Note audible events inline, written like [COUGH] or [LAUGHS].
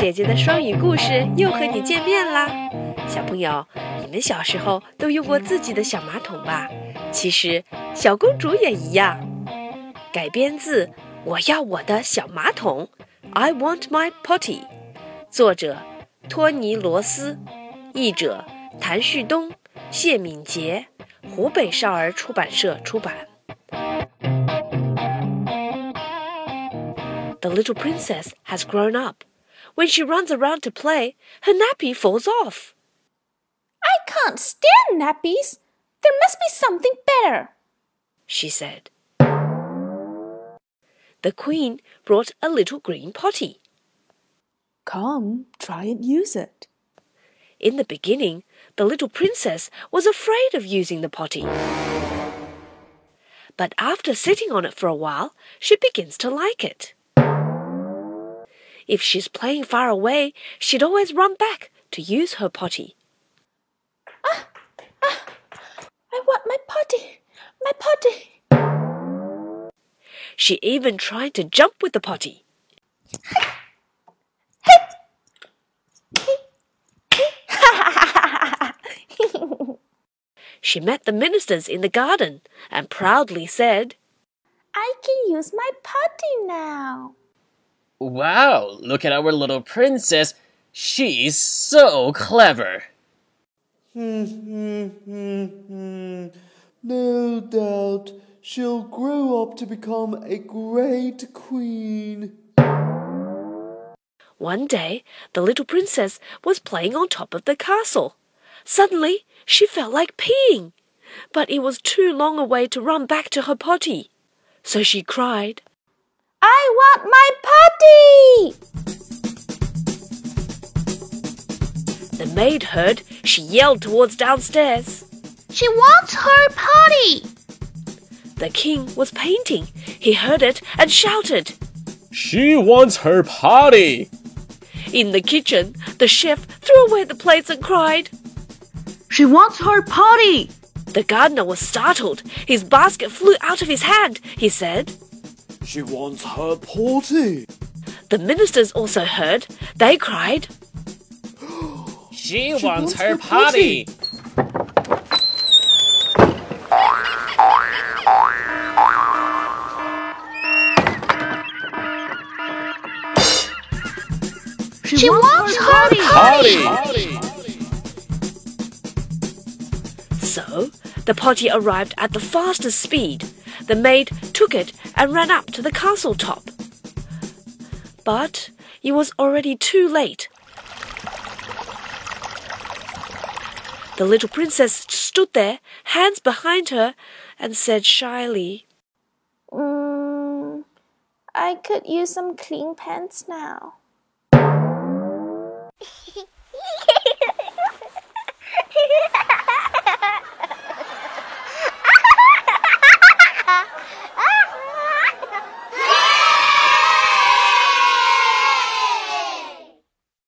姐姐的双语故事又和你见面啦！小朋友，你们小时候都用过自己的小马桶吧？其实小公主也一样。改编自《我要我的小马桶》，I want my potty。作者托尼·罗斯，译者谭旭东、谢敏杰，湖北少儿出版社出版。The little princess has grown up. When she runs around to play, her nappy falls off. I can't stand nappies. There must be something better, she said. The queen brought a little green potty. Come, try and use it. In the beginning, the little princess was afraid of using the potty. But after sitting on it for a while, she begins to like it. If she's playing far away, she'd always run back to use her potty. Ah, ah, I want my potty, my potty. She even tried to jump with the potty. she met the ministers in the garden and proudly said, I can use my potty now. Wow, look at our little princess. She's so clever. [LAUGHS] no doubt she'll grow up to become a great queen. One day, the little princess was playing on top of the castle. Suddenly, she felt like peeing, but it was too long a way to run back to her potty. So she cried, I want my potty! The maid heard. She yelled towards downstairs. She wants her potty! The king was painting. He heard it and shouted. She wants her potty! In the kitchen, the chef threw away the plates and cried. She wants her potty! The gardener was startled. His basket flew out of his hand. He said, she wants her party. The ministers also heard. They cried, [GASPS] She, she wants, wants, her, her potty. She, she wants, wants, her potty. potty. So, the party arrived at the fastest speed. The maid took it and ran up to the castle top. But it was already too late. The little princess stood there, hands behind her, and said shyly, mm, I could use some clean pants now. Ah!